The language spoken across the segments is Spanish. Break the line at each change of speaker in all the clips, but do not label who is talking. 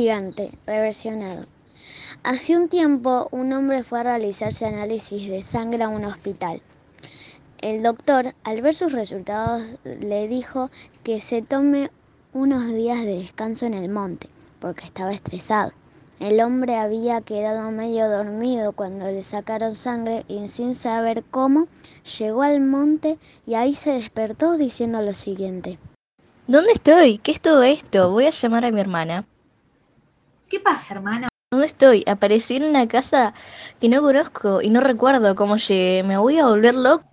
gigante, reversionado. Hace un tiempo un hombre fue a realizarse análisis de sangre a un hospital. El doctor, al ver sus resultados, le dijo que se tome unos días de descanso en el monte, porque estaba estresado. El hombre había quedado medio dormido cuando le sacaron sangre y sin saber cómo, llegó al monte y ahí se despertó diciendo lo siguiente.
¿Dónde estoy? ¿Qué es todo esto? Voy a llamar a mi hermana.
¿Qué pasa, hermana?
¿Dónde estoy? Aparecí en una casa que no conozco y no recuerdo cómo llegué. ¿Me voy a volver loco?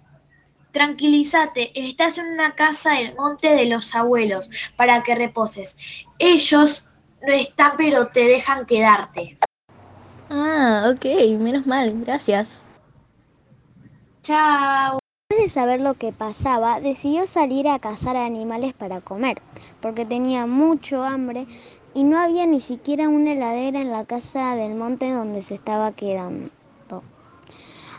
Tranquilízate, estás en una casa del monte de los abuelos para que reposes. Ellos no están, pero te dejan quedarte.
Ah, ok, menos mal, gracias.
Chao.
Después de saber lo que pasaba, decidió salir a cazar animales para comer, porque tenía mucho hambre y no había ni siquiera una heladera en la casa del monte donde se estaba quedando.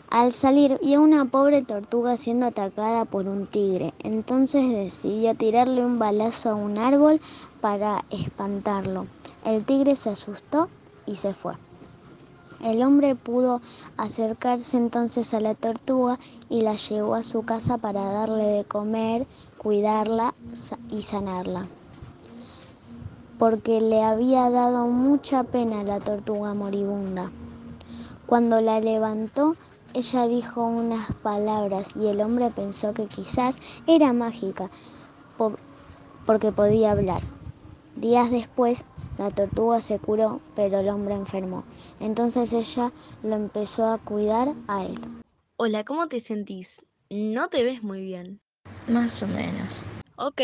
Al salir vio una pobre tortuga siendo atacada por un tigre, entonces decidió tirarle un balazo a un árbol para espantarlo. El tigre se asustó y se fue. El hombre pudo acercarse entonces a la tortuga y la llevó a su casa para darle de comer, cuidarla y sanarla, porque le había dado mucha pena a la tortuga moribunda. Cuando la levantó, ella dijo unas palabras y el hombre pensó que quizás era mágica porque podía hablar. Días después, la tortuga se curó, pero el hombre enfermó. Entonces ella lo empezó a cuidar a él.
Hola, ¿cómo te sentís? No te ves muy bien.
Más o menos.
Ok,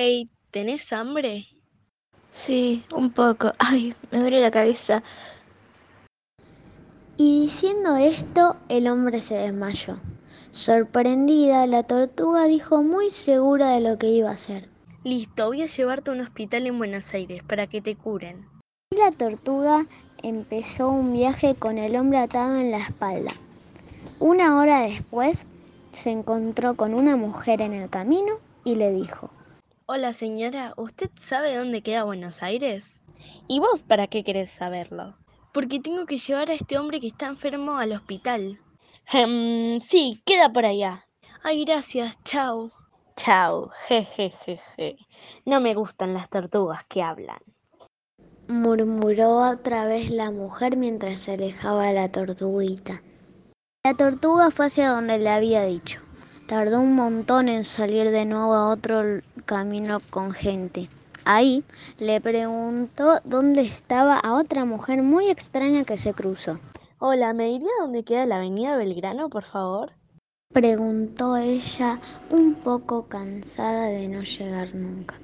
¿tenés hambre?
Sí, un poco. Ay, me duele la cabeza.
Y diciendo esto, el hombre se desmayó. Sorprendida, la tortuga dijo muy segura de lo que iba a hacer.
Listo, voy a llevarte a un hospital en Buenos Aires para que te curen.
Y la tortuga empezó un viaje con el hombre atado en la espalda. Una hora después, se encontró con una mujer en el camino y le dijo,
Hola señora, ¿usted sabe dónde queda Buenos Aires? ¿Y vos para qué querés saberlo? Porque tengo que llevar a este hombre que está enfermo al hospital. Um, sí, queda por allá. Ay, gracias, chao. Chao, jejejeje. No me gustan las tortugas que hablan.
Murmuró otra vez la mujer mientras se alejaba la tortuguita. La tortuga fue hacia donde le había dicho. Tardó un montón en salir de nuevo a otro camino con gente. Ahí le preguntó dónde estaba a otra mujer muy extraña que se cruzó.
Hola, ¿me diría dónde queda la avenida Belgrano, por favor?
Preguntó ella, un poco cansada de no llegar nunca.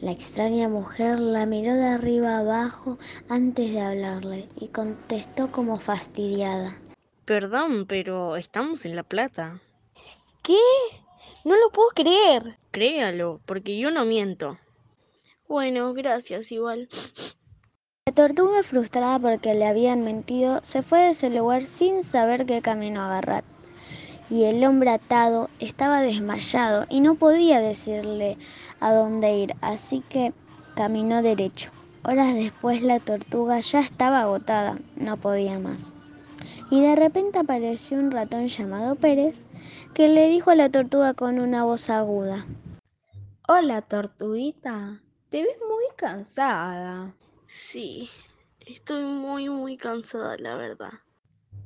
La extraña mujer la miró de arriba abajo antes de hablarle y contestó como fastidiada.
Perdón, pero estamos en La Plata. ¿Qué? No lo puedo creer. Créalo, porque yo no miento. Bueno, gracias igual.
La tortuga, frustrada porque le habían mentido, se fue de ese lugar sin saber qué camino agarrar. Y el hombre atado estaba desmayado y no podía decirle a dónde ir, así que caminó derecho. Horas después la tortuga ya estaba agotada, no podía más. Y de repente apareció un ratón llamado Pérez que le dijo a la tortuga con una voz aguda.
Hola, tortuguita. Te ves muy cansada.
Sí, estoy muy, muy cansada, la verdad.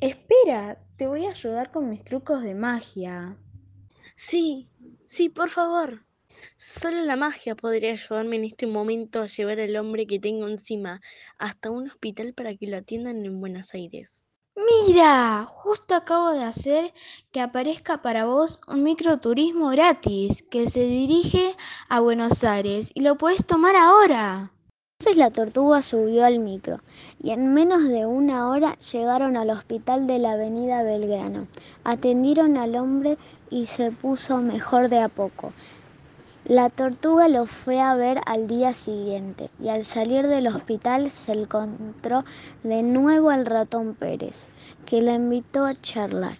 Espera, te voy a ayudar con mis trucos de magia.
Sí, sí, por favor. Solo la magia podría ayudarme en este momento a llevar al hombre que tengo encima hasta un hospital para que lo atiendan en Buenos Aires.
Mira, justo acabo de hacer que aparezca para vos un microturismo gratis que se dirige a Buenos Aires y lo puedes tomar ahora.
Entonces la tortuga subió al micro y en menos de una hora llegaron al hospital de la avenida Belgrano. Atendieron al hombre y se puso mejor de a poco. La tortuga lo fue a ver al día siguiente y al salir del hospital se encontró de nuevo al ratón Pérez, que la invitó a charlar.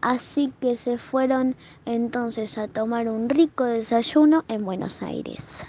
Así que se fueron entonces a tomar un rico desayuno en Buenos Aires.